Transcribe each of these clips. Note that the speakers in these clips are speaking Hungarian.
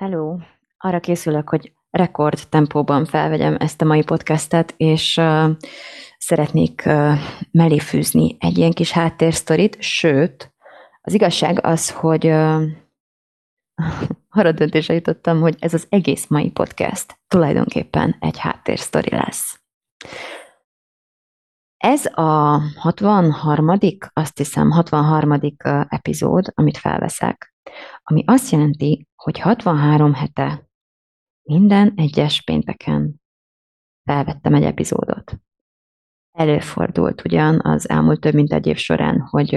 Hello! Arra készülök, hogy rekord tempóban felvegyem ezt a mai podcastet, és uh, szeretnék uh, mellé egy ilyen kis háttérsztorit, sőt, az igazság az, hogy uh, arra döntésre jutottam, hogy ez az egész mai podcast tulajdonképpen egy háttérsztori lesz. Ez a 63. azt hiszem 63. epizód, amit felveszek, ami azt jelenti, hogy 63 hete minden egyes pénteken felvettem egy epizódot. Előfordult ugyan az elmúlt több mint egy év során, hogy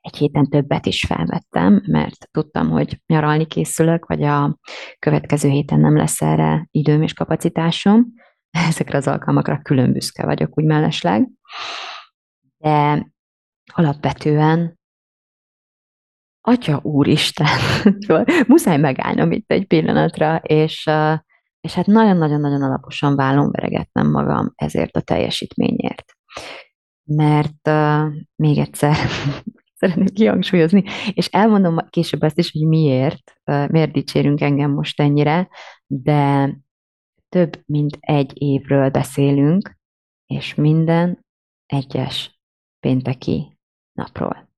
egy héten többet is felvettem, mert tudtam, hogy nyaralni készülök, vagy a következő héten nem lesz erre időm és kapacitásom. Ezekre az alkalmakra külön büszke vagyok úgy mellesleg. De alapvetően Atya úristen, szóval muszáj megállnom itt egy pillanatra, és, és hát nagyon-nagyon-nagyon alaposan vállon veregetnem magam ezért a teljesítményért. Mert uh, még egyszer szeretnék kihangsúlyozni, és elmondom később ezt is, hogy miért, uh, miért dicsérünk engem most ennyire, de több mint egy évről beszélünk, és minden egyes pénteki napról.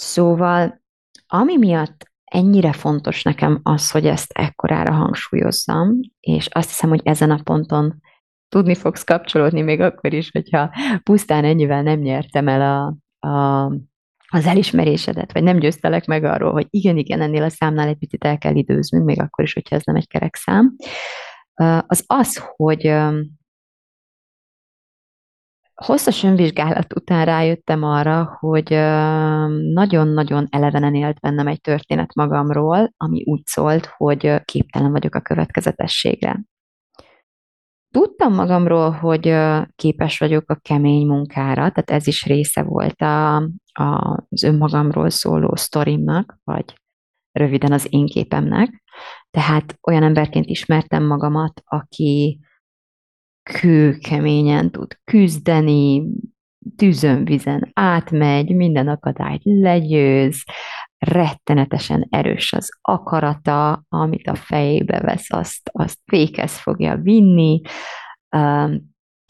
Szóval, ami miatt ennyire fontos nekem az, hogy ezt ekkorára hangsúlyozzam, és azt hiszem, hogy ezen a ponton tudni fogsz kapcsolódni még akkor is, hogyha pusztán ennyivel nem nyertem el a, a, az elismerésedet, vagy nem győztelek meg arról, hogy igen, igen, ennél a számnál egy picit el kell időznünk, még akkor is, hogyha ez nem egy kerek szám, az az, hogy Hosszas önvizsgálat után rájöttem arra, hogy nagyon-nagyon elevenen élt bennem egy történet magamról, ami úgy szólt, hogy képtelen vagyok a következetességre. Tudtam magamról, hogy képes vagyok a kemény munkára, tehát ez is része volt a, a, az önmagamról szóló sztorimnak, vagy röviden az én képemnek. Tehát olyan emberként ismertem magamat, aki kőkeményen tud küzdeni, tűzön, vizen átmegy, minden akadályt legyőz, rettenetesen erős az akarata, amit a fejébe vesz, azt, azt véghez fogja vinni,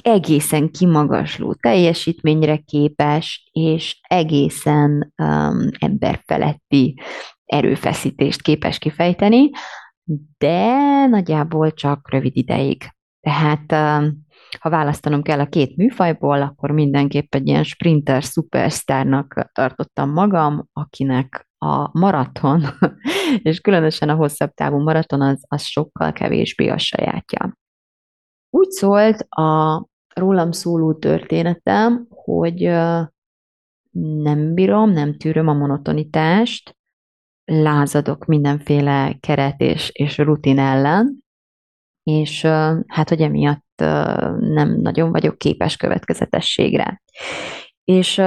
egészen kimagasló teljesítményre képes, és egészen um, emberfeletti erőfeszítést képes kifejteni, de nagyjából csak rövid ideig tehát ha választanom kell a két műfajból, akkor mindenképp egy ilyen sprinter szupersztárnak tartottam magam, akinek a maraton, és különösen a hosszabb távú maraton az, az sokkal kevésbé a sajátja. Úgy szólt a rólam szóló történetem, hogy nem bírom, nem tűröm a monotonitást, lázadok mindenféle keret és, és rutin ellen, és hát, hogy emiatt nem nagyon vagyok képes következetességre. És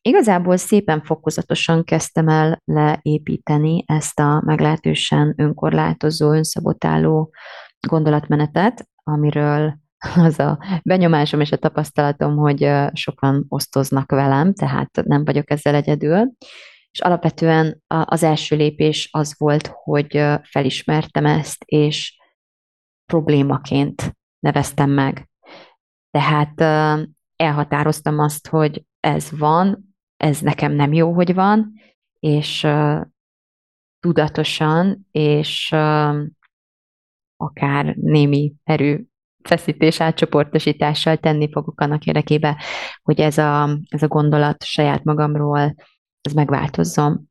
igazából szépen fokozatosan kezdtem el leépíteni ezt a meglehetősen önkorlátozó, önszabotáló gondolatmenetet, amiről az a benyomásom és a tapasztalatom, hogy sokan osztoznak velem, tehát nem vagyok ezzel egyedül. És alapvetően az első lépés az volt, hogy felismertem ezt, és problémaként neveztem meg. Tehát elhatároztam azt, hogy ez van, ez nekem nem jó, hogy van, és tudatosan, és akár némi erő feszítés átcsoportosítással tenni fogok annak érdekében, hogy ez a, ez a gondolat saját magamról ez megváltozzon.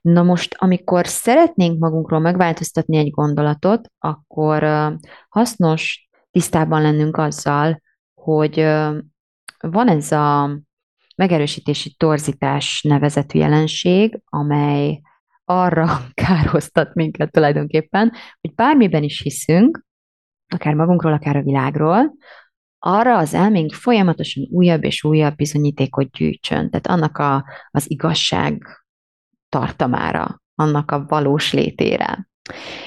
Na most, amikor szeretnénk magunkról megváltoztatni egy gondolatot, akkor hasznos tisztában lennünk azzal, hogy van ez a megerősítési torzítás nevezetű jelenség, amely arra kárhoztat minket tulajdonképpen, hogy bármiben is hiszünk, akár magunkról, akár a világról, arra az elménk folyamatosan újabb és újabb bizonyítékot gyűjtsön. Tehát annak a, az igazság tartamára, annak a valós létére.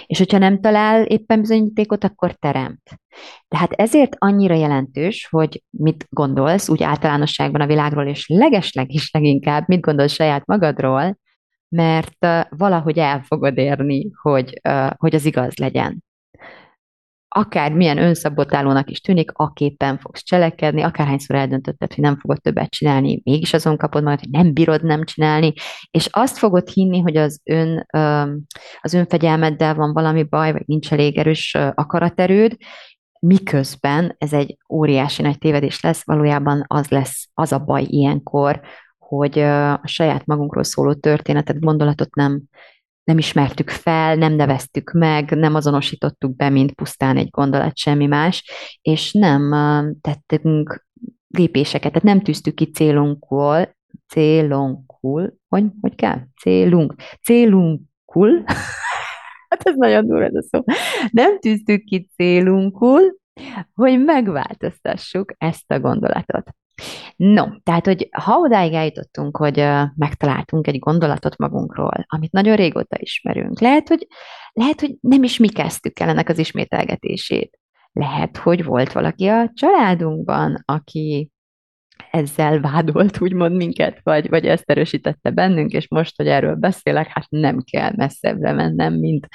És hogyha nem talál éppen bizonyítékot, akkor teremt. Tehát ezért annyira jelentős, hogy mit gondolsz úgy általánosságban a világról, és legesleg is leginkább mit gondolsz saját magadról, mert valahogy el fogod érni, hogy, hogy az igaz legyen akár milyen önszabotálónak is tűnik, aképpen fogsz cselekedni, akárhányszor eldöntötted, hogy nem fogod többet csinálni, mégis azon kapod magad, hogy nem bírod nem csinálni, és azt fogod hinni, hogy az, ön, az önfegyelmeddel van valami baj, vagy nincs elég erős akaraterőd, miközben ez egy óriási nagy tévedés lesz, valójában az lesz az a baj ilyenkor, hogy a saját magunkról szóló történetet, gondolatot nem nem ismertük fel, nem neveztük meg, nem azonosítottuk be, mint pusztán egy gondolat, semmi más, és nem tettünk lépéseket, tehát nem tűztük ki célunkból, célunkul, hogy, hogy kell? Célunk, célunkul, hát ez nagyon durva ez a szó, nem tűztük ki célunkul, hogy megváltoztassuk ezt a gondolatot. No, tehát, hogy ha odáig eljutottunk, hogy megtaláltunk egy gondolatot magunkról, amit nagyon régóta ismerünk, lehet, hogy, lehet, hogy nem is mi kezdtük el ennek az ismételgetését. Lehet, hogy volt valaki a családunkban, aki ezzel vádolt úgymond minket, vagy, vagy ezt erősítette bennünk, és most, hogy erről beszélek, hát nem kell messzebbre mennem, mint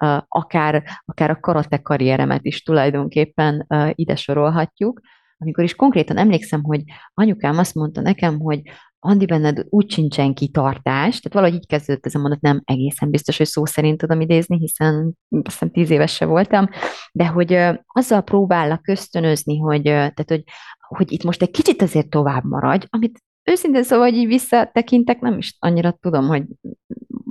uh, akár, akár a karate karrieremet is tulajdonképpen uh, ide sorolhatjuk, amikor is konkrétan emlékszem, hogy anyukám azt mondta nekem, hogy Andi, benned úgy sincsen kitartás, tehát valahogy így kezdődött ez a mondat, nem egészen biztos, hogy szó szerint tudom idézni, hiszen aztán tíz éves se voltam, de hogy azzal próbálnak ösztönözni, hogy, tehát, hogy, hogy itt most egy kicsit azért tovább maradj, amit őszintén szóval, hogy így visszatekintek, nem is annyira tudom, hogy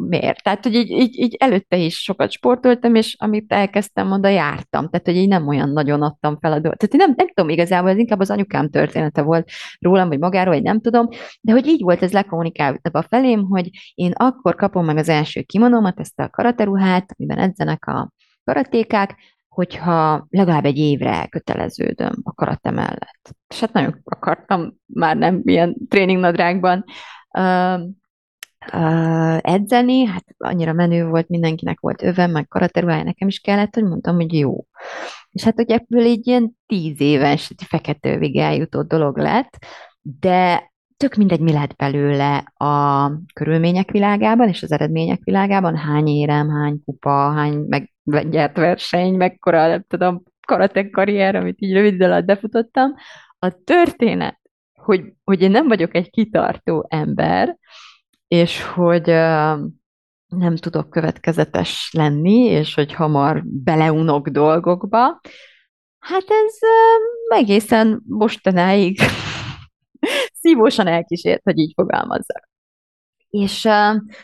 miért. Tehát, hogy így, így, így előtte is sokat sportoltam, és amit elkezdtem, oda jártam. Tehát, hogy így nem olyan nagyon adtam fel a dolgot. Tehát nem, nem tudom igazából, ez inkább az anyukám története volt rólam, vagy magáról, vagy nem tudom, de hogy így volt ez lekommunikálva felém, hogy én akkor kapom meg az első kimonómat, ezt a karateruhát, amiben edzenek a karatékák, hogyha legalább egy évre köteleződöm a karate mellett. És hát nagyon akartam már nem ilyen tréningnadrágban uh, uh, edzeni, hát annyira menő volt, mindenkinek volt öve, meg karateruhája, nekem is kellett, hogy mondtam, hogy jó. És hát hogy ebből egy ilyen tíz éves, fekete övig eljutott dolog lett, de tök mindegy, mi lett belőle a körülmények világában és az eredmények világában, hány érem, hány kupa, hány meggyert verseny, mekkora, nem tudom, karatek karrier, amit így rövid alatt befutottam. A történet, hogy, hogy én nem vagyok egy kitartó ember, és hogy nem tudok következetes lenni, és hogy hamar beleunok dolgokba, hát ez uh, egészen mostanáig szívósan elkísért, hogy így fogalmazzak. És uh,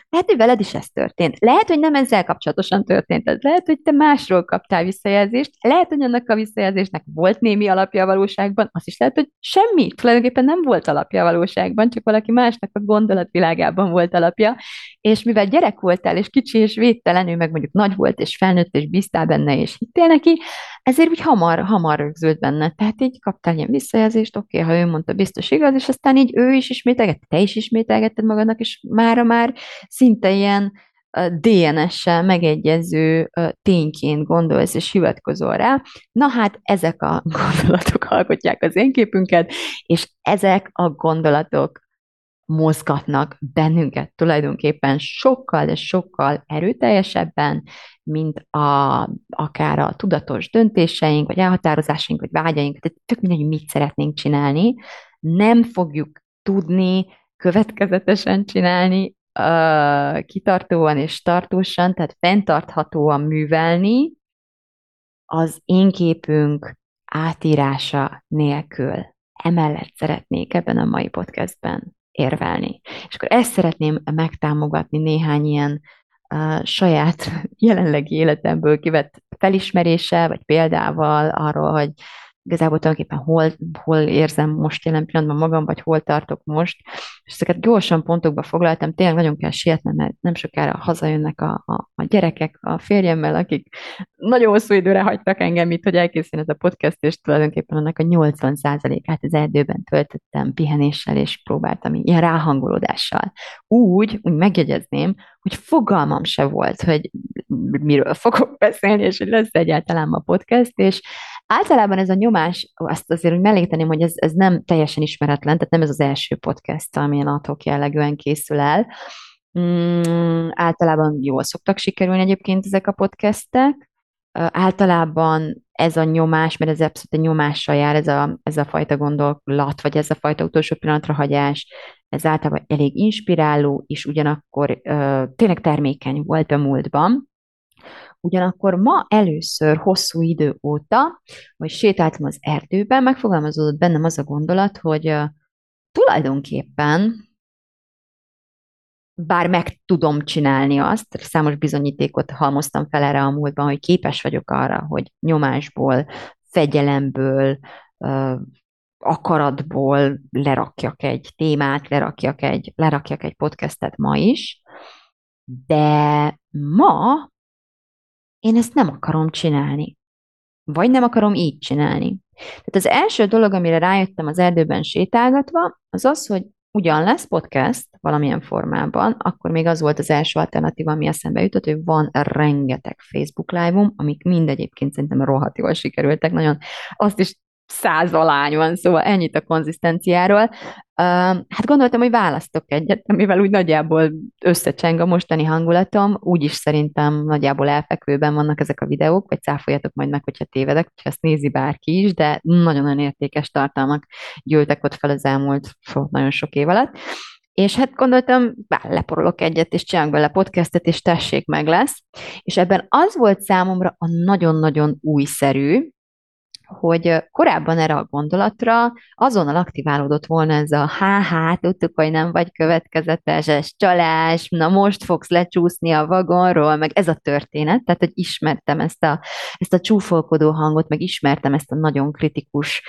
lehet, hogy veled is ez történt. Lehet, hogy nem ezzel kapcsolatosan történt ez. Lehet, hogy te másról kaptál visszajelzést. Lehet, hogy annak a visszajelzésnek volt némi alapja a valóságban. Az is lehet, hogy semmi. Tulajdonképpen nem volt alapja a valóságban, csak valaki másnak a gondolatvilágában volt alapja. És mivel gyerek voltál, és kicsi és védtelen, ő meg mondjuk nagy volt, és felnőtt, és bíztál benne, és hittél neki, ezért úgy hamar, hamar rögzült benne. Tehát így kaptál ilyen visszajelzést, oké, okay, ha ő mondta, biztos igaz, és aztán így ő is ismételgette, te is ismételgetted magadnak, és mára már szinte ilyen DNS-sel megegyező tényként gondolsz és hivatkozol rá. Na hát ezek a gondolatok alkotják az én képünket, és ezek a gondolatok mozgatnak bennünket tulajdonképpen sokkal, de sokkal erőteljesebben, mint a, akár a tudatos döntéseink, vagy elhatározásaink, vagy vágyaink, tehát tök mindegy, hogy mit szeretnénk csinálni, nem fogjuk tudni következetesen csinálni, uh, kitartóan és tartósan, tehát fenntarthatóan művelni az én képünk átírása nélkül. Emellett szeretnék ebben a mai podcastben érvelni. És akkor ezt szeretném megtámogatni néhány ilyen uh, saját jelenlegi életemből kivett felismerése, vagy példával arról, hogy igazából tulajdonképpen hol, hol érzem most jelen pillanatban magam, vagy hol tartok most, és ezeket gyorsan pontokba foglaltam, tényleg nagyon kell sietnem, mert nem sokára hazajönnek a, a, a gyerekek a férjemmel, akik nagyon hosszú időre hagytak engem itt, hogy elkészüljön ez a podcast, és tulajdonképpen annak a 80%-át az erdőben töltöttem pihenéssel, és próbáltam ilyen ráhangolódással. Úgy, úgy megjegyezném, hogy fogalmam se volt, hogy miről fogok beszélni, és hogy lesz egyáltalán a podcast, és általában ez a nyomás, azt azért úgy mellékteném, hogy ez, ez nem teljesen ismeretlen, tehát nem ez az első podcast, amilyen adhok jellegűen készül el. Mm, általában jól szoktak sikerülni egyébként ezek a podcastek. Általában ez a nyomás, mert ez abszolút egy nyomással jár, ez a, ez a fajta gondolat, vagy ez a fajta utolsó pillanatra hagyás, ez általában elég inspiráló, és ugyanakkor uh, tényleg termékeny volt a múltban. Ugyanakkor ma először hosszú idő óta, hogy sétáltam az erdőben, megfogalmazódott bennem az a gondolat, hogy tulajdonképpen bár meg tudom csinálni azt, számos bizonyítékot halmoztam fel erre a múltban, hogy képes vagyok arra, hogy nyomásból, fegyelemből, akaratból lerakjak egy témát, lerakjak egy, lerakjak egy podcastet ma is, de ma én ezt nem akarom csinálni. Vagy nem akarom így csinálni. Tehát az első dolog, amire rájöttem az erdőben sétálgatva, az az, hogy ugyan lesz podcast valamilyen formában, akkor még az volt az első alternatíva, ami eszembe jutott, hogy van rengeteg Facebook live-om, amik mind egyébként szerintem rohadt jól sikerültek, nagyon azt is száz alány van, szóval ennyit a konzisztenciáról. Hát gondoltam, hogy választok egyet, amivel úgy nagyjából összecseng a mostani hangulatom, úgyis szerintem nagyjából elfekvőben vannak ezek a videók, vagy cáfoljatok majd meg, hogyha tévedek, hogyha ezt nézi bárki is, de nagyon-nagyon értékes tartalmak gyűltek ott fel az elmúlt so, nagyon sok év alatt. És hát gondoltam, bár leporolok egyet, és csinálok bele podcastet, és tessék meg lesz. És ebben az volt számomra a nagyon-nagyon újszerű, hogy korábban erre a gondolatra azonnal aktiválódott volna ez a há-há, tudtuk, hogy nem vagy következetes, ez csalás, na most fogsz lecsúszni a vagonról, meg ez a történet, tehát hogy ismertem ezt a, ezt a csúfolkodó hangot, meg ismertem ezt a nagyon kritikus,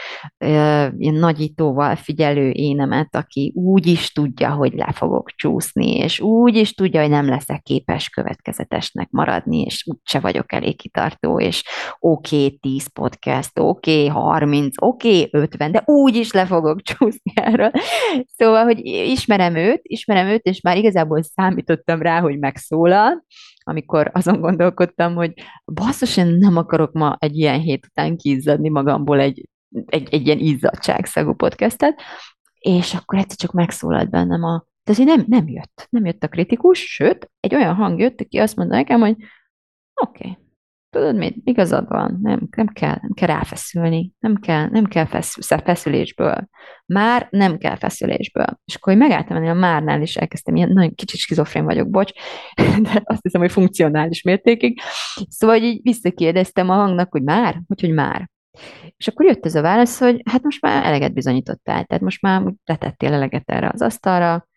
ilyen nagyítóval figyelő énemet, aki úgy is tudja, hogy le fogok csúszni, és úgy is tudja, hogy nem leszek képes következetesnek maradni, és úgyse vagyok elég kitartó, és oké, okay, 10 podcast, oké, okay, 30, oké, okay, 50, de úgy is le fogok csúszni erről. Szóval, hogy ismerem őt, ismerem őt, és már igazából számítottam rá, hogy megszólal, amikor azon gondolkodtam, hogy basszus, én nem akarok ma egy ilyen hét után kizzadni magamból egy, egy, egy ilyen izzadságszagú podcastet, és akkor egyszer csak megszólalt bennem a de azért nem, nem jött. Nem jött a kritikus, sőt, egy olyan hang jött, aki azt mondta nekem, hogy oké, okay, tudod mit, igazad van, nem, nem, kell, nem kell ráfeszülni, nem kell, nem kell feszül, feszülésből. Már nem kell feszülésből. És akkor, hogy megálltam ennél a márnál, és elkezdtem, ilyen nagyon kicsit skizofrén vagyok, bocs, de azt hiszem, hogy funkcionális mértékig. Szóval, így visszakérdeztem a hangnak, hogy már, hogy, hogy már. És akkor jött ez a válasz, hogy hát most már eleget bizonyítottál, tehát most már letettél eleget erre az asztalra,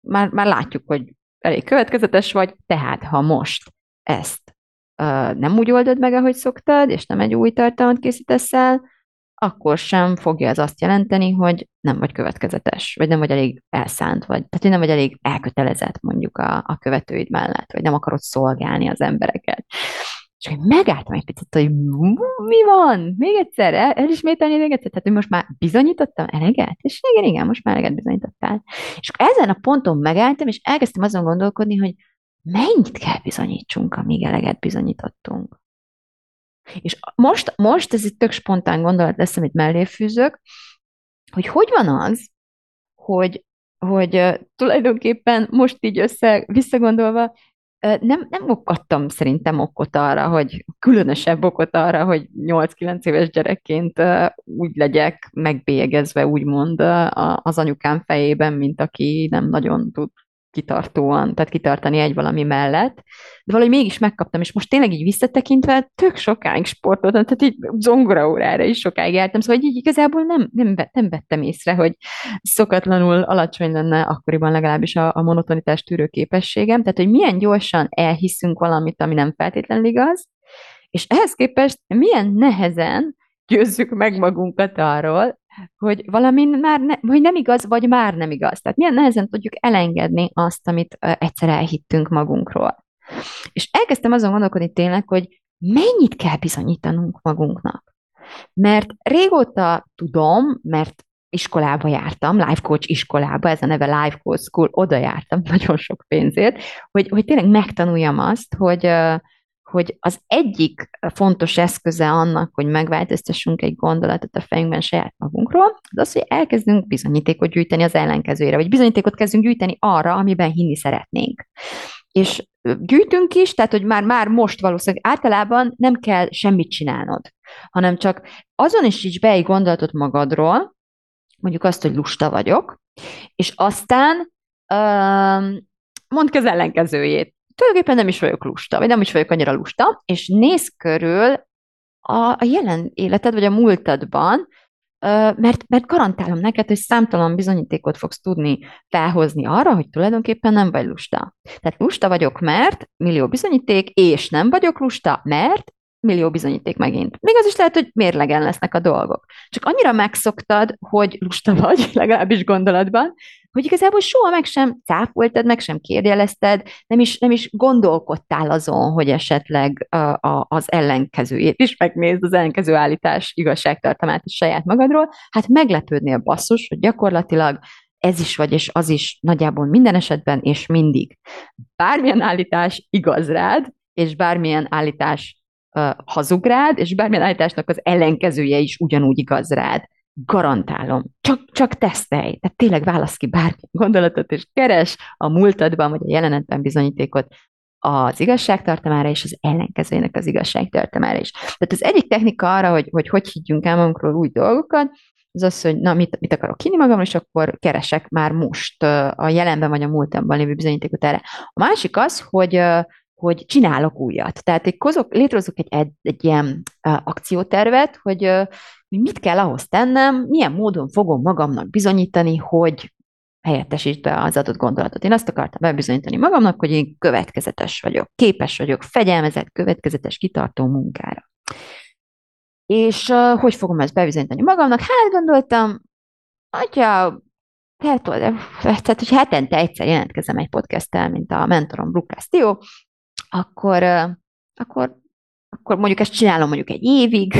már, már látjuk, hogy elég következetes vagy, tehát ha most ezt nem úgy oldod meg, ahogy szoktad, és nem egy új tartalmat készítesz el, akkor sem fogja ez azt jelenteni, hogy nem vagy következetes, vagy nem vagy elég elszánt, vagy tehát, hogy nem vagy elég elkötelezett mondjuk a, a követőid mellett, vagy nem akarod szolgálni az embereket. És hogy megálltam egy picit, hogy mi van? Még egyszer, el, elismételni még egyszer? Tehát, hogy most már bizonyítottam eleget? És igen, igen, most már eleget bizonyítottál. És ezen a ponton megálltam, és elkezdtem azon gondolkodni, hogy mennyit kell bizonyítsunk, amíg eleget bizonyítottunk. És most, most ez egy tök spontán gondolat lesz, amit mellé fűzök, hogy hogy van az, hogy, hogy tulajdonképpen most így össze, visszagondolva, nem, nem okadtam szerintem okot arra, hogy különösebb okot arra, hogy 8-9 éves gyerekként úgy legyek megbélyegezve, úgymond az anyukám fejében, mint aki nem nagyon tud kitartóan, tehát kitartani egy valami mellett, de valahogy mégis megkaptam, és most tényleg így visszatekintve tök sokáig sportoltam, tehát így zongoraórára is sokáig jártam, szóval így igazából nem, nem, nem vettem észre, hogy szokatlanul alacsony lenne akkoriban legalábbis a, a monotonitás tűrő képességem, tehát hogy milyen gyorsan elhiszünk valamit, ami nem feltétlenül igaz, és ehhez képest milyen nehezen győzzük meg magunkat arról, hogy valami már ne, vagy nem igaz, vagy már nem igaz. Tehát milyen nehezen tudjuk elengedni azt, amit egyszer elhittünk magunkról. És elkezdtem azon gondolkodni tényleg, hogy mennyit kell bizonyítanunk magunknak. Mert régóta tudom, mert iskolába jártam, life coach iskolába, ez a neve Life Coach School, oda jártam nagyon sok pénzért, hogy, hogy tényleg megtanuljam azt, hogy, hogy az egyik fontos eszköze annak, hogy megváltoztassunk egy gondolatot a fejünkben saját magunkról, az az, hogy elkezdünk bizonyítékot gyűjteni az ellenkezőjére, vagy bizonyítékot kezdünk gyűjteni arra, amiben hinni szeretnénk. És gyűjtünk is, tehát hogy már, már most valószínűleg általában nem kell semmit csinálnod, hanem csak azon is is be egy gondolatot magadról, mondjuk azt, hogy lusta vagyok, és aztán uh, mondd ki az ellenkezőjét. Tulajdonképpen nem is vagyok lusta, vagy nem is vagyok annyira lusta, és néz körül a, a jelen életed, vagy a múltadban, mert, mert garantálom neked, hogy számtalan bizonyítékot fogsz tudni felhozni arra, hogy tulajdonképpen nem vagy lusta. Tehát lusta vagyok, mert millió bizonyíték, és nem vagyok lusta, mert millió bizonyíték megint. Még az is lehet, hogy mérlegen lesznek a dolgok. Csak annyira megszoktad, hogy lusta vagy, legalábbis gondolatban, hogy igazából soha meg sem cáfoltad, meg sem kérdelezted, nem is, nem is gondolkodtál azon, hogy esetleg a, a, az ellenkezőjét is megnézd, az ellenkező állítás igazságtartalmát is saját magadról, hát meglepődnél basszus, hogy gyakorlatilag ez is vagy, és az is nagyjából minden esetben, és mindig. Bármilyen állítás igaz rád, és bármilyen állítás hazug rád, és bármilyen állításnak az ellenkezője is ugyanúgy igaz rád. Garantálom. Csak, csak tesztelj. Tehát tényleg válasz ki bármi gondolatot, és keres a múltadban, vagy a jelenetben bizonyítékot az igazságtartamára és az ellenkezőjének az igazságtartamára is. Tehát az egyik technika arra, hogy hogy, hogy higgyünk el magunkról új dolgokat, az az, hogy na, mit, mit akarok kínni magam, és akkor keresek már most a jelenben vagy a múltamban lévő bizonyítékot erre. A másik az, hogy hogy csinálok újat. Tehát egy kozok, létrehozok egy, egy, egy ilyen akciótervet, hogy, hogy mit kell ahhoz tennem, milyen módon fogom magamnak bizonyítani, hogy helyettesítsd be az adott gondolatot. Én azt akartam bebizonyítani magamnak, hogy én következetes vagyok, képes vagyok, fegyelmezett, következetes, kitartó munkára. És uh, hogy fogom ezt bebizonyítani magamnak? Hát gondoltam, hogyha hát, tehát, hogy hetente egyszer jelentkezem egy podcasttel, mint a mentorom Brooke Castillo, akkor, akkor, akkor mondjuk ezt csinálom mondjuk egy évig,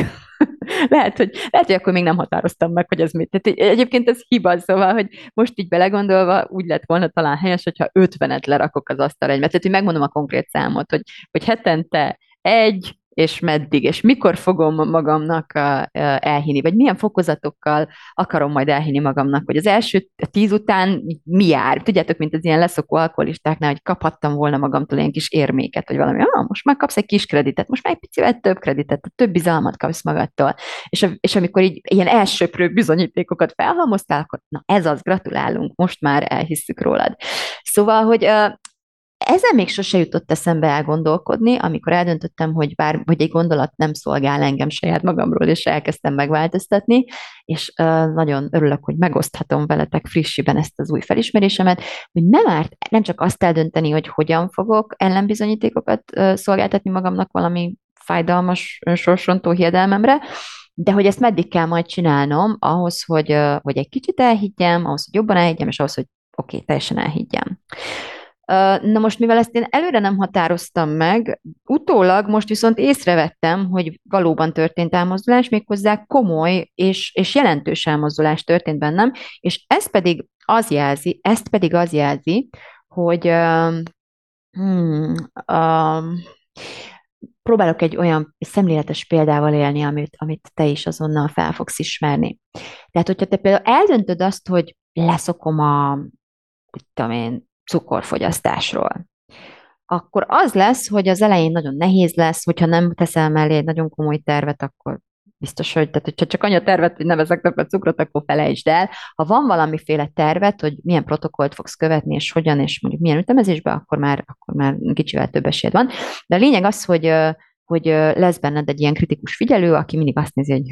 lehet, hogy, lehet, hogy akkor még nem határoztam meg, hogy ez mit. Tehát egyébként ez hiba, szóval, hogy most így belegondolva úgy lett volna talán helyes, hogyha 50-et lerakok az asztalra egybe. Tehát, hogy megmondom a konkrét számot, hogy, hogy hetente egy, és meddig, és mikor fogom magamnak elhinni, vagy milyen fokozatokkal akarom majd elhinni magamnak, hogy az első tíz után mi jár. Tudjátok, mint az ilyen leszokó alkoholistáknál, hogy kaphattam volna magamtól ilyen kis érméket, vagy valami, ah, most már kapsz egy kis kreditet, most már egy picivel több kreditet, több bizalmat kapsz magadtól. És, és amikor így ilyen elsőprő bizonyítékokat felhalmoztál, akkor na ez az, gratulálunk, most már elhisszük rólad. Szóval, hogy ezen még sose jutott eszembe elgondolkodni, amikor eldöntöttem, hogy, bár, hogy egy gondolat nem szolgál engem saját magamról, és elkezdtem megváltoztatni, és uh, nagyon örülök, hogy megoszthatom veletek frissiben ezt az új felismerésemet, hogy nem árt nem csak azt eldönteni, hogy hogyan fogok ellenbizonyítékokat uh, szolgáltatni magamnak valami fájdalmas sorsontó hiedelmemre, de hogy ezt meddig kell majd csinálnom, ahhoz, hogy, hogy egy kicsit elhiggyem, ahhoz, hogy jobban elhiggyem, és ahhoz, hogy oké, okay, teljesen elhiggyem. Na most, mivel ezt én előre nem határoztam meg, utólag most viszont észrevettem, hogy valóban történt elmozdulás, méghozzá komoly és, és jelentős elmozdulás történt bennem, és ez pedig az jelzi, ezt pedig az jelzi, hogy hmm, um, próbálok egy olyan szemléletes példával élni, amit, amit te is azonnal fel fogsz ismerni. Tehát, hogyha te például eldöntöd azt, hogy leszokom a, tudom én, cukorfogyasztásról. Akkor az lesz, hogy az elején nagyon nehéz lesz, hogyha nem teszel mellé egy nagyon komoly tervet, akkor biztos, hogy tehát, hogyha csak annyi a tervet, hogy ne vezek többet cukrot, akkor felejtsd el. Ha van valamiféle tervet, hogy milyen protokollt fogsz követni, és hogyan, és mondjuk milyen ütemezésben, akkor már, akkor már kicsivel több esélyed van. De a lényeg az, hogy hogy lesz benned egy ilyen kritikus figyelő, aki mindig azt nézi, hogy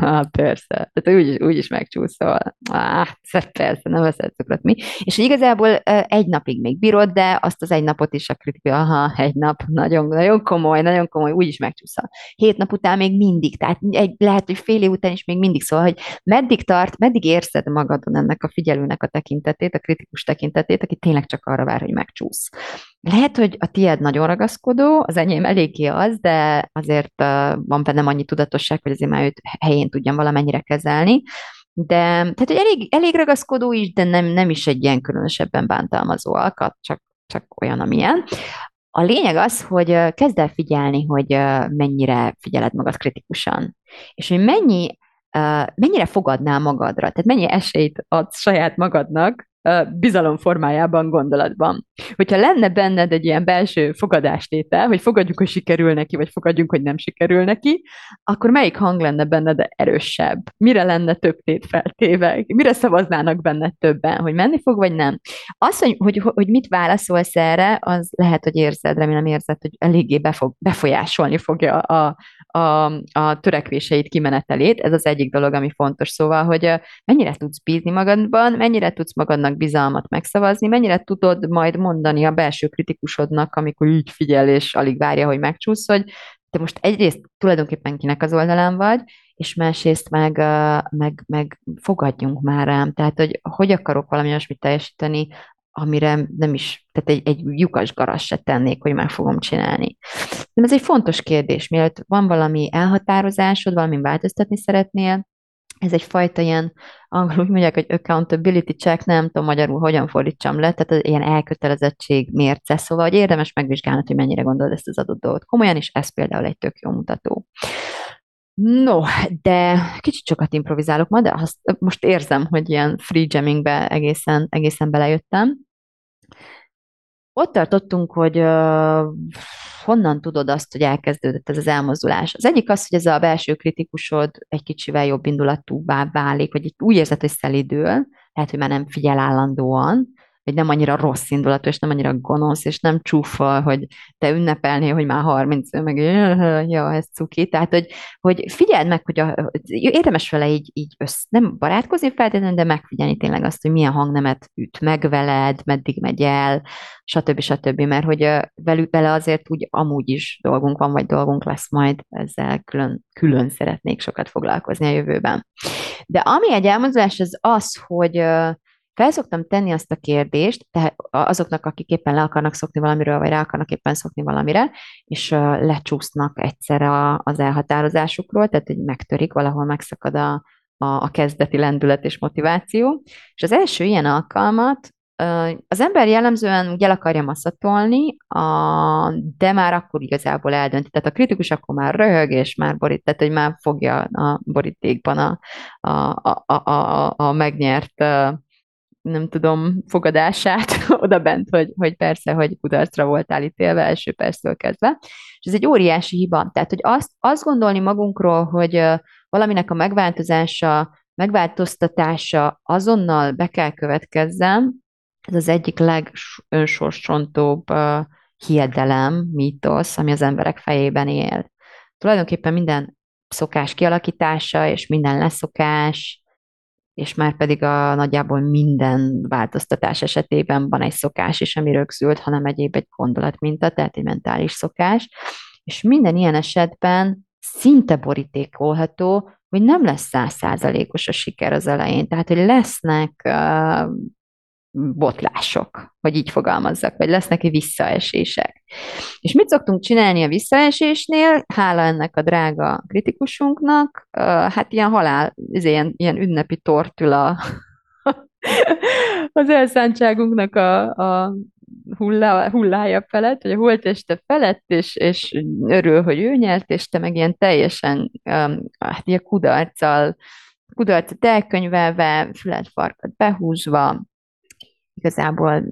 hát persze, tehát úgyis, úgyis megcsúszol, ah, persze, nem veszed cukrot mi. És hogy igazából egy napig még bírod, de azt az egy napot is a kritika, aha, egy nap, nagyon, nagyon komoly, nagyon komoly, úgyis megcsúszol. Hét nap után még mindig, tehát egy, lehet, hogy fél év után is még mindig szól, hogy meddig tart, meddig érzed magadon ennek a figyelőnek a tekintetét, a kritikus tekintetét, aki tényleg csak arra vár, hogy megcsúsz. Lehet, hogy a tied nagyon ragaszkodó, az enyém eléggé az, de azért van bennem annyi tudatosság, hogy azért már őt helyén tudjam valamennyire kezelni. De tehát, hogy elég, elég ragaszkodó is, de nem, nem is egy ilyen különösebben bántalmazó alkat, csak, csak olyan, amilyen. A lényeg az, hogy kezd el figyelni, hogy mennyire figyeled magad kritikusan, és hogy mennyi, mennyire fogadnál magadra, tehát mennyi esélyt adsz saját magadnak bizalom formájában gondolatban. Hogyha lenne benned egy ilyen belső fogadástétel, hogy fogadjuk, hogy sikerül neki, vagy fogadjunk, hogy nem sikerül neki, akkor melyik hang lenne benned erősebb? Mire lenne több tét feltéve? Mire szavaznának benned többen? Hogy menni fog, vagy nem? Az, hogy, hogy, hogy mit válaszolsz erre, az lehet, hogy érzed, remélem érzed, hogy eléggé befog, befolyásolni fogja a, a, a törekvéseit, kimenetelét. Ez az egyik dolog, ami fontos. Szóval, hogy mennyire tudsz bízni magadban, mennyire tudsz magadnak bizalmat megszavazni, mennyire tudod majd mondani a belső kritikusodnak, amikor így figyel és alig várja, hogy megcsúsz, hogy te most egyrészt tulajdonképpen kinek az oldalán vagy, és másrészt meg, meg, meg fogadjunk már rám. Tehát, hogy hogy akarok valami olyasmit teljesíteni, amire nem is, tehát egy, egy lyukas garas se tennék, hogy meg fogom csinálni. De ez egy fontos kérdés, mielőtt van valami elhatározásod, valami változtatni szeretnél, ez egyfajta ilyen, angolul úgy mondják, hogy accountability check, nem tudom magyarul hogyan fordítsam le, tehát ilyen elkötelezettség mérce, szóval hogy érdemes megvizsgálni, hogy mennyire gondolod ezt az adott dolgot komolyan, és ez például egy tök jó mutató. No, de kicsit sokat improvizálok ma, de azt most érzem, hogy ilyen free jammingbe egészen, egészen belejöttem. Ott tartottunk, hogy uh, honnan tudod azt, hogy elkezdődött ez az elmozdulás. Az egyik az, hogy ez a belső kritikusod egy kicsivel jobb indulatúvá válik, vagy úgy érzed, hogy szelidül, lehet, hogy már nem figyel állandóan, hogy nem annyira rossz indulatú, és nem annyira gonosz, és nem csúfol, hogy te ünnepelnél, hogy már 30, meg ja, ez cuki. Tehát, hogy, hogy figyeld meg, hogy a, érdemes vele így, így össz, nem barátkozni feltétlenül, de megfigyelni tényleg azt, hogy milyen hangnemet üt meg veled, meddig megy el, stb. stb. Mert hogy velük bele azért úgy amúgy is dolgunk van, vagy dolgunk lesz majd, ezzel külön, külön szeretnék sokat foglalkozni a jövőben. De ami egy elmozdulás, az az, hogy felszoktam tenni azt a kérdést, tehát azoknak, akik éppen le akarnak szokni valamiről, vagy rá akarnak éppen szokni valamire, és lecsúsznak egyszer az elhatározásukról, tehát hogy megtörik, valahol megszakad a, a, a kezdeti lendület és motiváció. És az első ilyen alkalmat az ember jellemzően úgy el akarja masszatolni, a, de már akkor igazából eldönti. Tehát a kritikus akkor már röhög, és már borít, tehát hogy már fogja a borítékban a, a, a, a, a megnyert nem tudom, fogadását oda bent, hogy, hogy persze, hogy kudarcra voltál ítélve első perctől kezdve. És ez egy óriási hiba. Tehát, hogy azt, azt gondolni magunkról, hogy valaminek a megváltozása, megváltoztatása azonnal be kell következzem, ez az egyik legönsorsrontóbb hiedelem, mítosz, ami az emberek fejében él. Tulajdonképpen minden szokás kialakítása és minden leszokás, és már pedig a nagyjából minden változtatás esetében van egy szokás is, ami rögzült, hanem egyéb egy gondolatminta, tehát egy mentális szokás, és minden ilyen esetben szinte borítékolható, hogy nem lesz százszázalékos a siker az elején. Tehát, hogy lesznek uh, botlások, hogy így fogalmazzak, vagy lesznek visszaesések. És mit szoktunk csinálni a visszaesésnél? Hála ennek a drága kritikusunknak, hát ilyen halál, ilyen, ilyen ünnepi tortula az elszántságunknak a, a hullá, hullája felett, vagy a holteste felett, és, és örül, hogy ő nyert, és te meg ilyen teljesen hát ilyen kudarccal, kudarcot elkönyvelve, fület farkat behúzva, igazából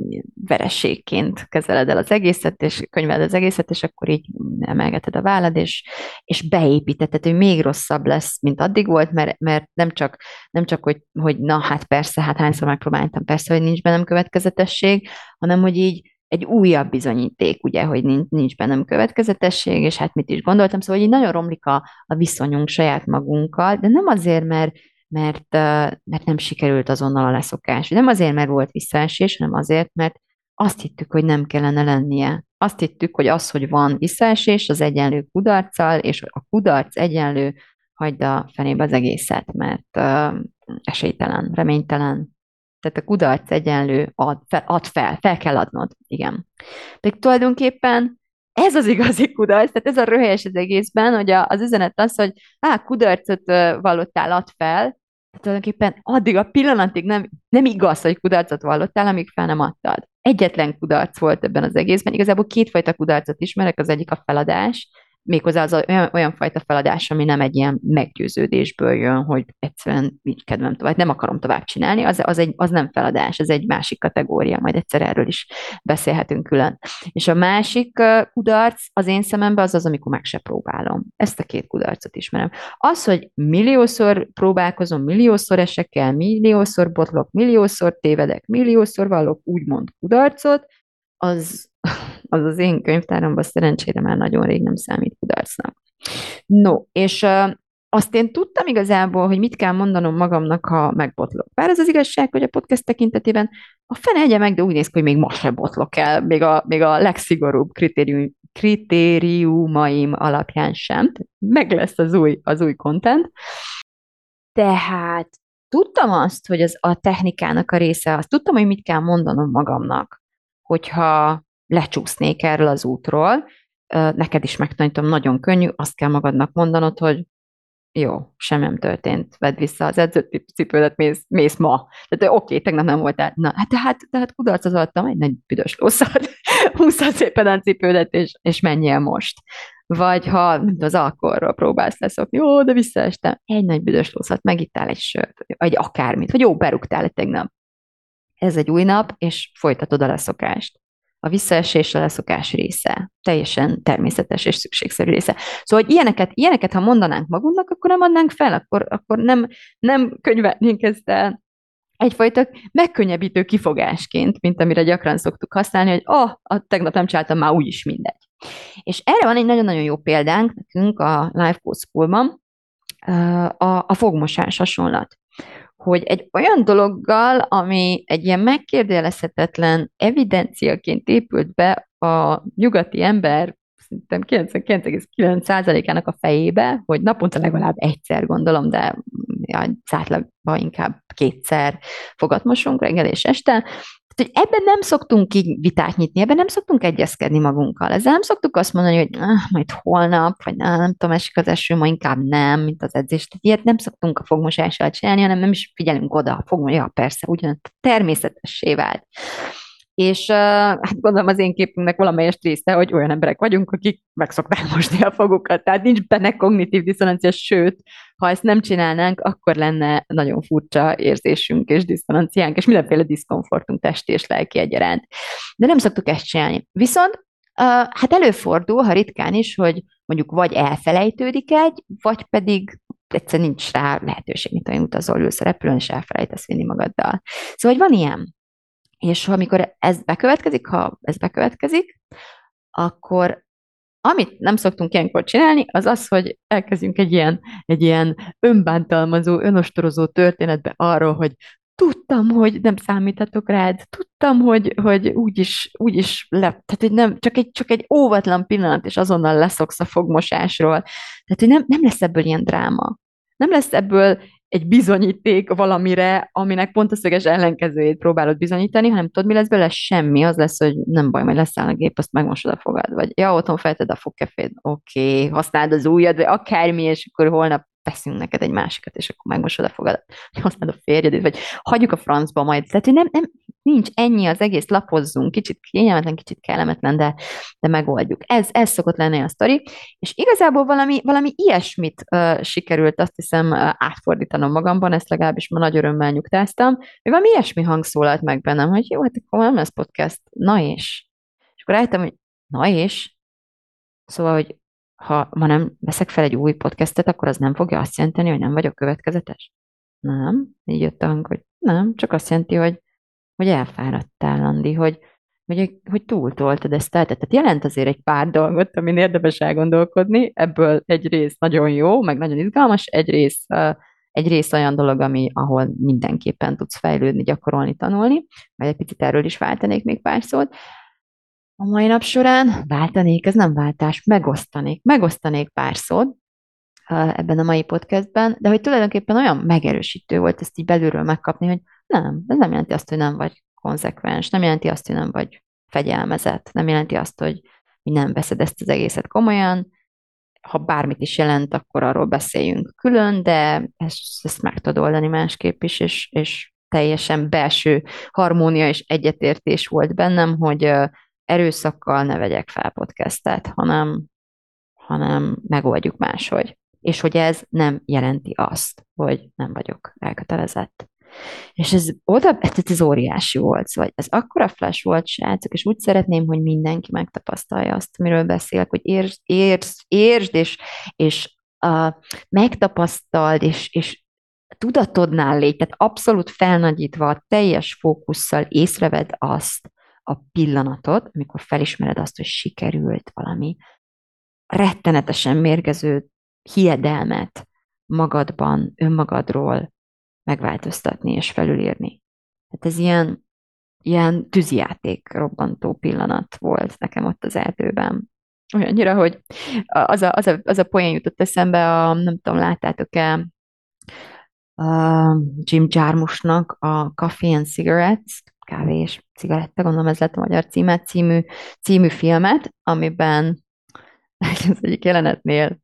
vereségként kezeled el az egészet, és könyveled az egészet, és akkor így emelgeted a vállad, és, és beépítetted, hogy még rosszabb lesz, mint addig volt, mert, mert nem csak, nem csak hogy, hogy na hát persze, hát hányszor megpróbáltam, persze, hogy nincs bennem következetesség, hanem hogy így egy újabb bizonyíték, ugye, hogy nincs, nincs bennem következetesség, és hát mit is gondoltam, szóval így nagyon romlik a, a viszonyunk saját magunkkal, de nem azért, mert, mert, mert nem sikerült azonnal a leszokás, nem azért, mert volt visszaesés, hanem azért, mert azt hittük, hogy nem kellene lennie. Azt hittük, hogy az, hogy van visszaesés, az egyenlő kudarccal, és a kudarc egyenlő, hagyd a fenébe az egészet, mert uh, esélytelen, reménytelen, tehát a kudarc egyenlő ad fel, ad fel, fel kell adnod, igen. De tulajdonképpen ez az igazi kudarc, tehát ez a röhelyes az egészben, hogy az üzenet az, hogy á, kudarcot vallottál, ad fel, tulajdonképpen addig a pillanatig nem, nem igaz, hogy kudarcot vallottál, amíg fel nem adtad. Egyetlen kudarc volt ebben az egészben. Igazából kétfajta kudarcot ismerek, az egyik a feladás, méghozzá az olyan, olyan fajta feladás, ami nem egy ilyen meggyőződésből jön, hogy egyszerűen nincs kedvem tovább, nem akarom tovább csinálni, az, az, egy, az nem feladás, ez egy másik kategória, majd egyszer erről is beszélhetünk külön. És a másik kudarc az én szememben az az, amikor meg se próbálom. Ezt a két kudarcot ismerem. Az, hogy milliószor próbálkozom, milliószor esek el, milliószor botlok, milliószor tévedek, milliószor vallok úgymond kudarcot, az, az az én könyvtáromban szerencsére már nagyon rég nem számít kudarcnak. No, és azt én tudtam igazából, hogy mit kell mondanom magamnak, ha megbotlok. Bár az az igazság, hogy a podcast tekintetében a fene egye meg, de úgy néz ki, hogy még ma se botlok el, még a, még a legszigorúbb kritérium, kritériumaim alapján sem. Meg lesz az új, az új content. Tehát tudtam azt, hogy az a technikának a része, azt tudtam, hogy mit kell mondanom magamnak, hogyha lecsúsznék erről az útról, neked is megtanítom, nagyon könnyű, azt kell magadnak mondanod, hogy jó, sem nem történt, vedd vissza az edzőcipődet, mész, mész ma. Tehát oké, okay, tegnap nem voltál. Na, hát tehát, tehát kudarcot adtam, egy nagy büdös lószat, húszad szépen a cipődet, és, és menjél most. Vagy ha mint az alkoholról próbálsz leszokni, jó, de visszaestem, egy nagy büdös lószat, megittál egy sört, vagy akármit, vagy jó, berúgtál egy tegnap ez egy új nap, és folytatod a leszokást. A visszaesés a leszokás része. Teljesen természetes és szükségszerű része. Szóval, hogy ilyeneket, ilyeneket ha mondanánk magunknak, akkor nem adnánk fel, akkor, akkor nem, nem könyvelnénk ezt el egyfajta megkönnyebbítő kifogásként, mint amire gyakran szoktuk használni, hogy oh, a tegnap nem csináltam, már úgyis mindegy. És erre van egy nagyon-nagyon jó példánk nekünk a Life Coach School-ban, a, a fogmosás hasonlat hogy egy olyan dologgal, ami egy ilyen megkérdőjelezhetetlen evidenciaként épült be a nyugati ember szerintem 99,9%-ának a fejébe, hogy naponta legalább egyszer gondolom, de ja, átlagban inkább kétszer fogatmosunk reggel és este, hogy ebben nem szoktunk így vitát nyitni, ebben nem szoktunk egyezkedni magunkkal. Ezzel nem szoktuk azt mondani, hogy ah, majd holnap, vagy ah, nem tudom, esik az eső, ma inkább nem, mint az edzés. Tehát ilyet nem szoktunk a fogmosással csinálni, hanem nem is figyelünk oda. A fogmos, ja, persze, ugyan természetessé vált. És hát gondolom az én képünknek valamelyest része, hogy olyan emberek vagyunk, akik meg szokták mosni a fogukat, tehát nincs benne kognitív diszonancia, sőt, ha ezt nem csinálnánk, akkor lenne nagyon furcsa érzésünk és diszonanciánk, és mindenféle diszkomfortunk testi és lelki egyaránt. De nem szoktuk ezt csinálni. Viszont hát előfordul, ha ritkán is, hogy mondjuk vagy elfelejtődik egy, vagy pedig egyszer nincs rá lehetőség, mint olyan utazol, ülsz a repülőn, és elfelejtesz vinni magaddal. Szóval, hogy van ilyen. És amikor ez bekövetkezik, ha ez bekövetkezik, akkor amit nem szoktunk ilyenkor csinálni, az az, hogy elkezdünk egy ilyen, egy ilyen önbántalmazó, önostorozó történetbe arról, hogy tudtam, hogy nem számíthatok rád, tudtam, hogy, hogy úgyis, úgyis le, tehát hogy nem, csak egy, csak egy óvatlan pillanat, és azonnal leszoksz a fogmosásról. Tehát, hogy nem, nem lesz ebből ilyen dráma. Nem lesz ebből egy bizonyíték valamire, aminek pont a szöges ellenkezőjét próbálod bizonyítani, hanem tudod, mi lesz belőle? Semmi. Az lesz, hogy nem baj, majd leszáll a gép, azt megmosod a fogad. Vagy ja, otthon fejted a fogkefét, oké, okay, használd az ujjad, vagy akármi, és akkor holnap veszünk neked egy másikat, és akkor megmosod a fogad, használd a férjedét, vagy hagyjuk a francba majd. Tehát, hogy nem, nem, nincs ennyi az egész, lapozzunk, kicsit kényelmetlen, kicsit kellemetlen, de, de megoldjuk. Ez, ez szokott lenni a sztori, és igazából valami, valami ilyesmit uh, sikerült azt hiszem uh, átfordítanom magamban, ezt legalábbis ma nagy örömmel nyugtáztam, hogy valami ilyesmi hang szólalt meg bennem, hogy jó, hát akkor nem lesz podcast, na és. És akkor rájöttem, hogy na és, Szóval, hogy ha ma nem veszek fel egy új podcastet, akkor az nem fogja azt jelenteni, hogy nem vagyok következetes? Nem. Így jött a hang, hogy nem, csak azt jelenti, hogy, hogy elfáradtál, Andi, hogy hogy, hogy túltoltad ezt el. Tehát jelent azért egy pár dolgot, amin érdemes elgondolkodni. Ebből egy rész nagyon jó, meg nagyon izgalmas, egy rész, egy rész olyan dolog, ami, ahol mindenképpen tudsz fejlődni, gyakorolni, tanulni. Majd egy picit erről is váltanék még pár szót. A mai nap során váltanék, ez nem váltás, megosztanék, megosztanék pár szót, ebben a mai podcastben, de hogy tulajdonképpen olyan megerősítő volt ezt így belülről megkapni, hogy nem, ez nem jelenti azt, hogy nem vagy konzekvens, nem jelenti azt, hogy nem vagy fegyelmezett, nem jelenti azt, hogy nem veszed ezt az egészet komolyan, ha bármit is jelent, akkor arról beszéljünk külön, de ezt, ezt meg tudod oldani másképp is, és, és teljesen belső harmónia és egyetértés volt bennem, hogy erőszakkal ne vegyek fel podcastet, hanem, hanem megoldjuk máshogy és hogy ez nem jelenti azt, hogy nem vagyok elkötelezett. És ez oda, ez óriási volt, szóval ez akkora flash volt, srácok, és úgy szeretném, hogy mindenki megtapasztalja azt, amiről beszélek, hogy értsd, értsd, értsd és, és uh, megtapasztald, és, és tudatodnál légy, tehát abszolút felnagyítva, a teljes fókusszal észreved azt a pillanatot, amikor felismered azt, hogy sikerült valami rettenetesen mérgező hiedelmet magadban, önmagadról megváltoztatni és felülírni. Hát ez ilyen, ilyen tűzijáték robbantó pillanat volt nekem ott az erdőben. Olyannyira, hogy az a, az a, az a poén jutott eszembe, a, nem tudom, láttátok-e a Jim Jarmusnak a Coffee and Cigarettes, kávé és cigaretta, gondolom ez lett a magyar címet, című, című filmet, amiben az egyik jelenetnél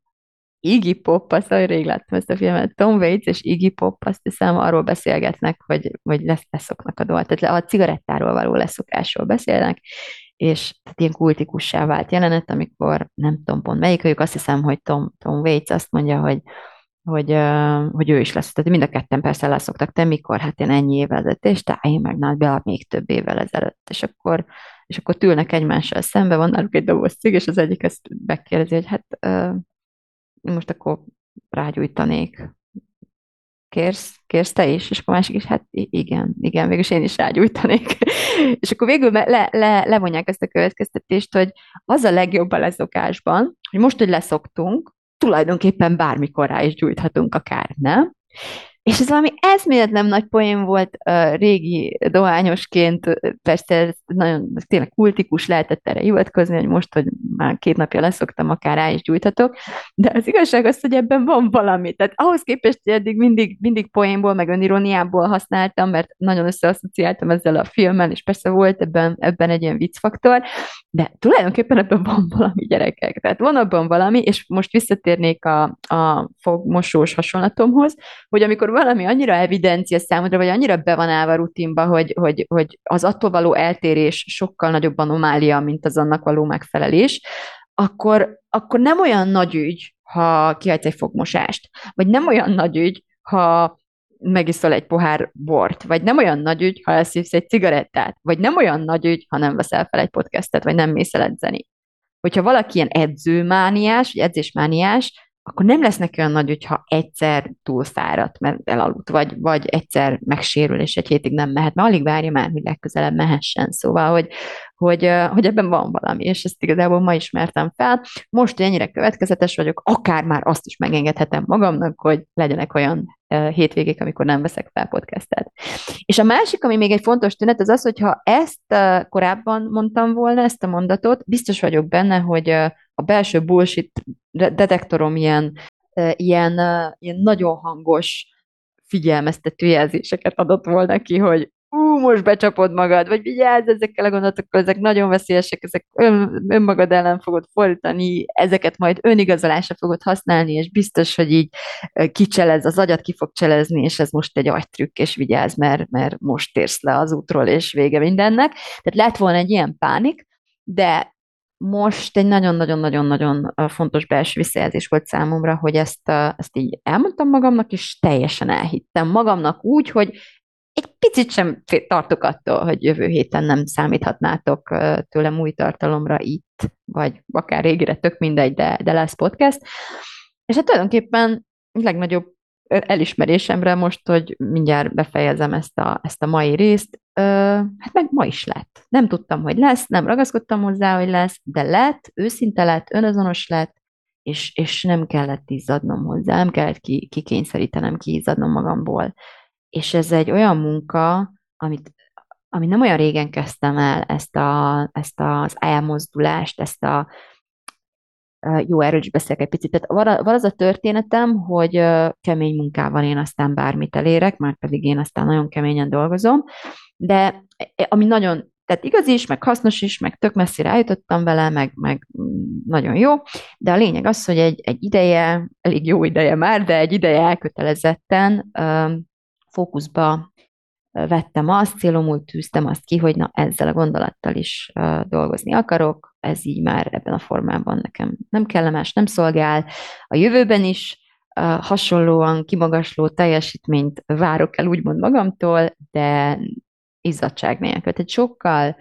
Iggy Pop, azt hogy rég láttam ezt a filmet, Tom Waits és Iggy Pop, azt hiszem, arról beszélgetnek, hogy, hogy lesz, leszoknak a dolgot. Tehát a cigarettáról való leszokásról beszélnek, és tehát ilyen kultikussá vált jelenet, amikor nem tudom pont melyik ők, azt hiszem, hogy Tom, Tom Waits azt mondja, hogy hogy, hogy ő is lesz. Tehát mind a ketten persze leszoktak. Te mikor? Hát én ennyi évvel ezelőtt, és te én meg nálad még több évvel ezelőtt. És akkor, és akkor tűlnek egymással szembe, van náluk egy doboz cég, és az egyik ezt megkérdezi, hogy hát most akkor rágyújtanék. Kérsz, kérsz te is? És akkor a másik is, hát igen, igen, végülis én is rágyújtanék. és akkor végül le, le, levonják ezt a következtetést, hogy az a legjobb a leszokásban, hogy most, hogy leszoktunk, tulajdonképpen bármikor rá is gyújthatunk akár, nem? És ez valami eszméletlen nagy poén volt uh, régi dohányosként, persze ez nagyon tényleg kultikus lehetett erre hivatkozni, hogy most, hogy már két napja leszoktam, akár rá is gyújthatok, de az igazság az, hogy ebben van valami. Tehát ahhoz képest, hogy eddig mindig, mindig poénból, meg önironiából használtam, mert nagyon összeasszociáltam ezzel a filmmel, és persze volt ebben, ebben egy ilyen viccfaktor, de tulajdonképpen ebben van valami gyerekek. Tehát van abban valami, és most visszatérnék a, a fogmosós hasonlatomhoz, hogy amikor valami annyira evidencia számodra, vagy annyira be van állva rutinba, hogy, hogy, hogy az attól való eltérés sokkal nagyobb anomália, mint az annak való megfelelés, akkor, akkor nem olyan nagy ügy, ha kihagysz egy fogmosást, vagy nem olyan nagy ügy, ha megiszol egy pohár bort, vagy nem olyan nagy ügy, ha elszívsz egy cigarettát, vagy nem olyan nagy ügy, ha nem veszel fel egy podcastet, vagy nem mész el edzeni. Hogyha valaki ilyen edzőmániás, vagy edzésmániás, akkor nem lesz neki olyan nagy, hogyha egyszer túlfáradt, mert elaludt, vagy, vagy egyszer megsérül, és egy hétig nem mehet, mert alig várja már, hogy legközelebb mehessen. Szóval, hogy, hogy, hogy ebben van valami, és ezt igazából ma ismertem fel. Most, hogy ennyire következetes vagyok, akár már azt is megengedhetem magamnak, hogy legyenek olyan hétvégék, amikor nem veszek fel podcastet. És a másik, ami még egy fontos tünet, az az, hogyha ezt korábban mondtam volna, ezt a mondatot, biztos vagyok benne, hogy a belső bullshit detektorom ilyen, ilyen, ilyen nagyon hangos figyelmeztető jelzéseket adott volna ki, hogy ú, most becsapod magad, vagy vigyázz ezekkel a gondolatokkal, ezek nagyon veszélyesek, ezek ön, önmagad ellen fogod fordítani, ezeket majd önigazolásra fogod használni, és biztos, hogy így kicselez, az agyat ki fog cselezni, és ez most egy agytrükk, és vigyázz, mert, mert most térsz le az útról, és vége mindennek. Tehát lett volna egy ilyen pánik, de most egy nagyon-nagyon-nagyon-nagyon fontos belső visszajelzés volt számomra, hogy ezt, ezt így elmondtam magamnak, és teljesen elhittem magamnak úgy, hogy egy picit sem tartok attól, hogy jövő héten nem számíthatnátok tőlem új tartalomra itt, vagy akár régire, tök mindegy, de, de lesz podcast. És hát tulajdonképpen legnagyobb elismerésemre most, hogy mindjárt befejezem ezt a, ezt a mai részt, hát meg ma is lett. Nem tudtam, hogy lesz, nem ragaszkodtam hozzá, hogy lesz, de lett, őszinte lett, önazonos lett, és, és nem kellett izzadnom hozzá, nem kellett ki, kikényszerítenem, kiizzadnom magamból. És ez egy olyan munka, amit, amit nem olyan régen kezdtem el, ezt, a, ezt az elmozdulást, ezt a, jó, erről is beszélek egy picit. Tehát van az a történetem, hogy kemény munkával én aztán bármit elérek, már pedig én aztán nagyon keményen dolgozom, de e, ami nagyon, tehát igaz is, meg hasznos is, meg tök messzire eljutottam vele, meg, meg nagyon jó, de a lényeg az, hogy egy, egy ideje, elég jó ideje már, de egy ideje elkötelezetten fókuszba vettem azt, célomul tűztem azt ki, hogy na ezzel a gondolattal is uh, dolgozni akarok, ez így már ebben a formában nekem nem kellemes, nem szolgál. A jövőben is uh, hasonlóan kimagasló teljesítményt várok el úgymond magamtól, de izzadság nélkül. Tehát sokkal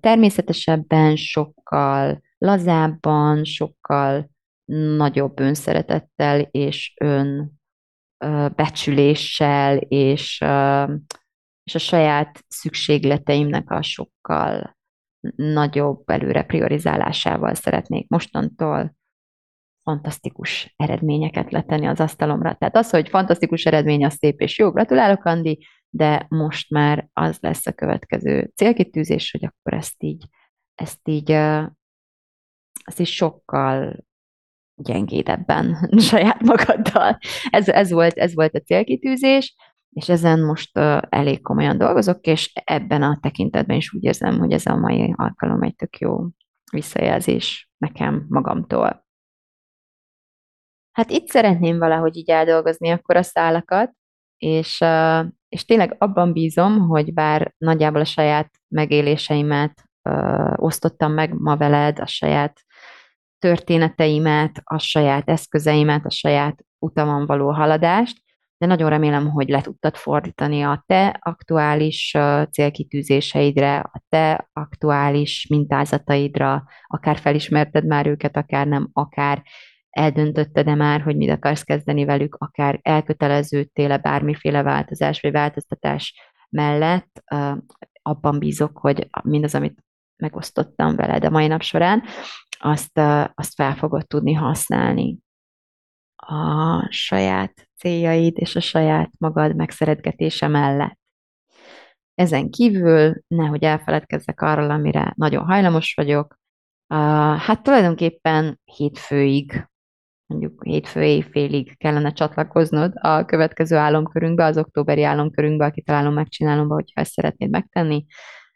természetesebben, sokkal lazábban, sokkal nagyobb önszeretettel és ön becsüléssel és és a saját szükségleteimnek a sokkal nagyobb előre priorizálásával szeretnék mostantól fantasztikus eredményeket letenni az asztalomra. Tehát az, hogy fantasztikus eredmény, az szép és jó, gratulálok, Andi, de most már az lesz a következő célkitűzés, hogy akkor ezt így, ezt így, ezt így sokkal gyengédebben saját magaddal. Ez, ez, volt, ez volt a célkitűzés, és ezen most elég komolyan dolgozok, és ebben a tekintetben is úgy érzem, hogy ez a mai alkalom egy tök jó visszajelzés nekem magamtól. Hát itt szeretném valahogy így eldolgozni akkor a szálakat, és, és tényleg abban bízom, hogy bár nagyjából a saját megéléseimet uh, osztottam meg ma veled, a saját történeteimet, a saját eszközeimet, a saját utamon való haladást, de nagyon remélem, hogy le tudtad fordítani a te aktuális célkitűzéseidre, a te aktuális mintázataidra, akár felismerted már őket, akár nem, akár eldöntötted-e már, hogy mit akarsz kezdeni velük, akár elköteleződtél-e bármiféle változás vagy változtatás mellett, abban bízok, hogy mindaz, amit megosztottam veled a mai nap során, azt, azt fel fogod tudni használni a saját céljaid és a saját magad megszeretgetése mellett. Ezen kívül nehogy elfeledkezzek arról, amire nagyon hajlamos vagyok. Hát tulajdonképpen hétfőig, mondjuk hétfő éjfélig kellene csatlakoznod a következő álomkörünkbe, az októberi álomkörünkbe, aki találom megcsinálom, hogyha ezt szeretnéd megtenni.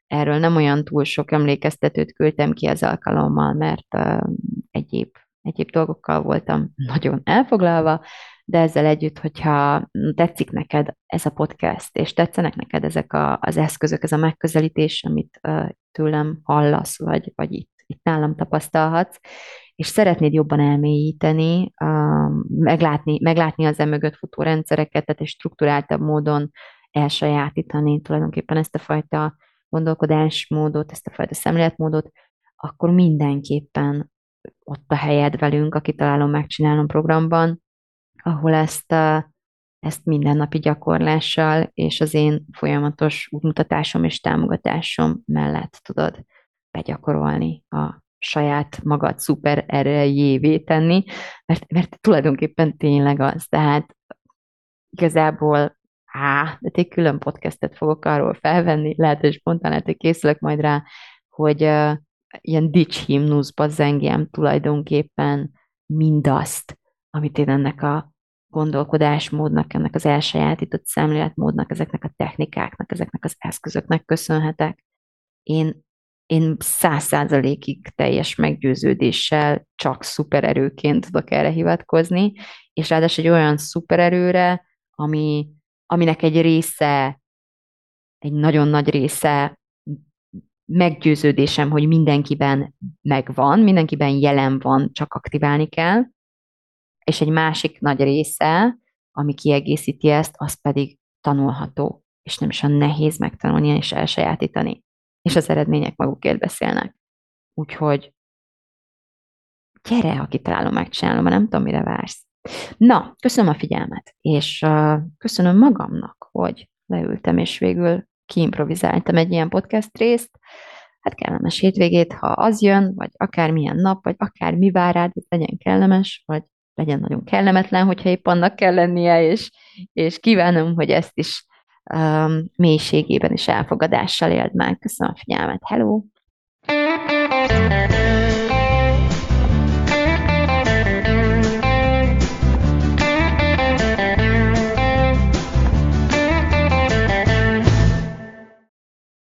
Erről nem olyan túl sok emlékeztetőt küldtem ki ez alkalommal, mert uh, egyéb egyéb dolgokkal voltam nagyon elfoglalva, de ezzel együtt, hogyha tetszik neked ez a podcast, és tetszenek neked ezek a, az eszközök, ez a megközelítés, amit uh, tőlem hallasz, vagy, vagy itt, itt nálam tapasztalhatsz, és szeretnéd jobban elmélyíteni, meglátni, meglátni az emögött futó rendszereket, tehát egy struktúráltabb módon elsajátítani tulajdonképpen ezt a fajta gondolkodásmódot, ezt a fajta szemléletmódot, akkor mindenképpen ott a helyed velünk, aki találom, megcsinálom programban, ahol ezt, ezt mindennapi gyakorlással és az én folyamatos útmutatásom és támogatásom mellett tudod begyakorolni a saját magad szuper erejévé tenni, mert, mert tulajdonképpen tényleg az. Tehát igazából á, de egy külön podcastet fogok arról felvenni, lehet, hogy spontán lehet, hogy készülök majd rá, hogy ilyen dicshimnuszba zengjem tulajdonképpen mindazt, amit én ennek a gondolkodásmódnak, ennek az elsajátított szemléletmódnak, ezeknek a technikáknak, ezeknek az eszközöknek köszönhetek. Én, én száz százalékig teljes meggyőződéssel csak szupererőként tudok erre hivatkozni, és ráadásul egy olyan szupererőre, ami, aminek egy része, egy nagyon nagy része meggyőződésem, hogy mindenkiben megvan, mindenkiben jelen van, csak aktiválni kell, és egy másik nagy része, ami kiegészíti ezt, az pedig tanulható, és nem is olyan nehéz megtanulni és elsajátítani. És az eredmények magukért beszélnek. Úgyhogy gyere, ha kitalálom, megcsinálom, mert nem tudom, mire vársz. Na, köszönöm a figyelmet, és köszönöm magamnak, hogy leültem, és végül kiimprovizáltam egy ilyen podcast részt, hát kellemes hétvégét, ha az jön, vagy akármilyen nap, vagy akár mi vár rád, legyen kellemes, vagy legyen nagyon kellemetlen, hogyha épp annak kell lennie, és, és kívánom, hogy ezt is um, mélységében is elfogadással éld meg. Köszönöm a figyelmet. Hello!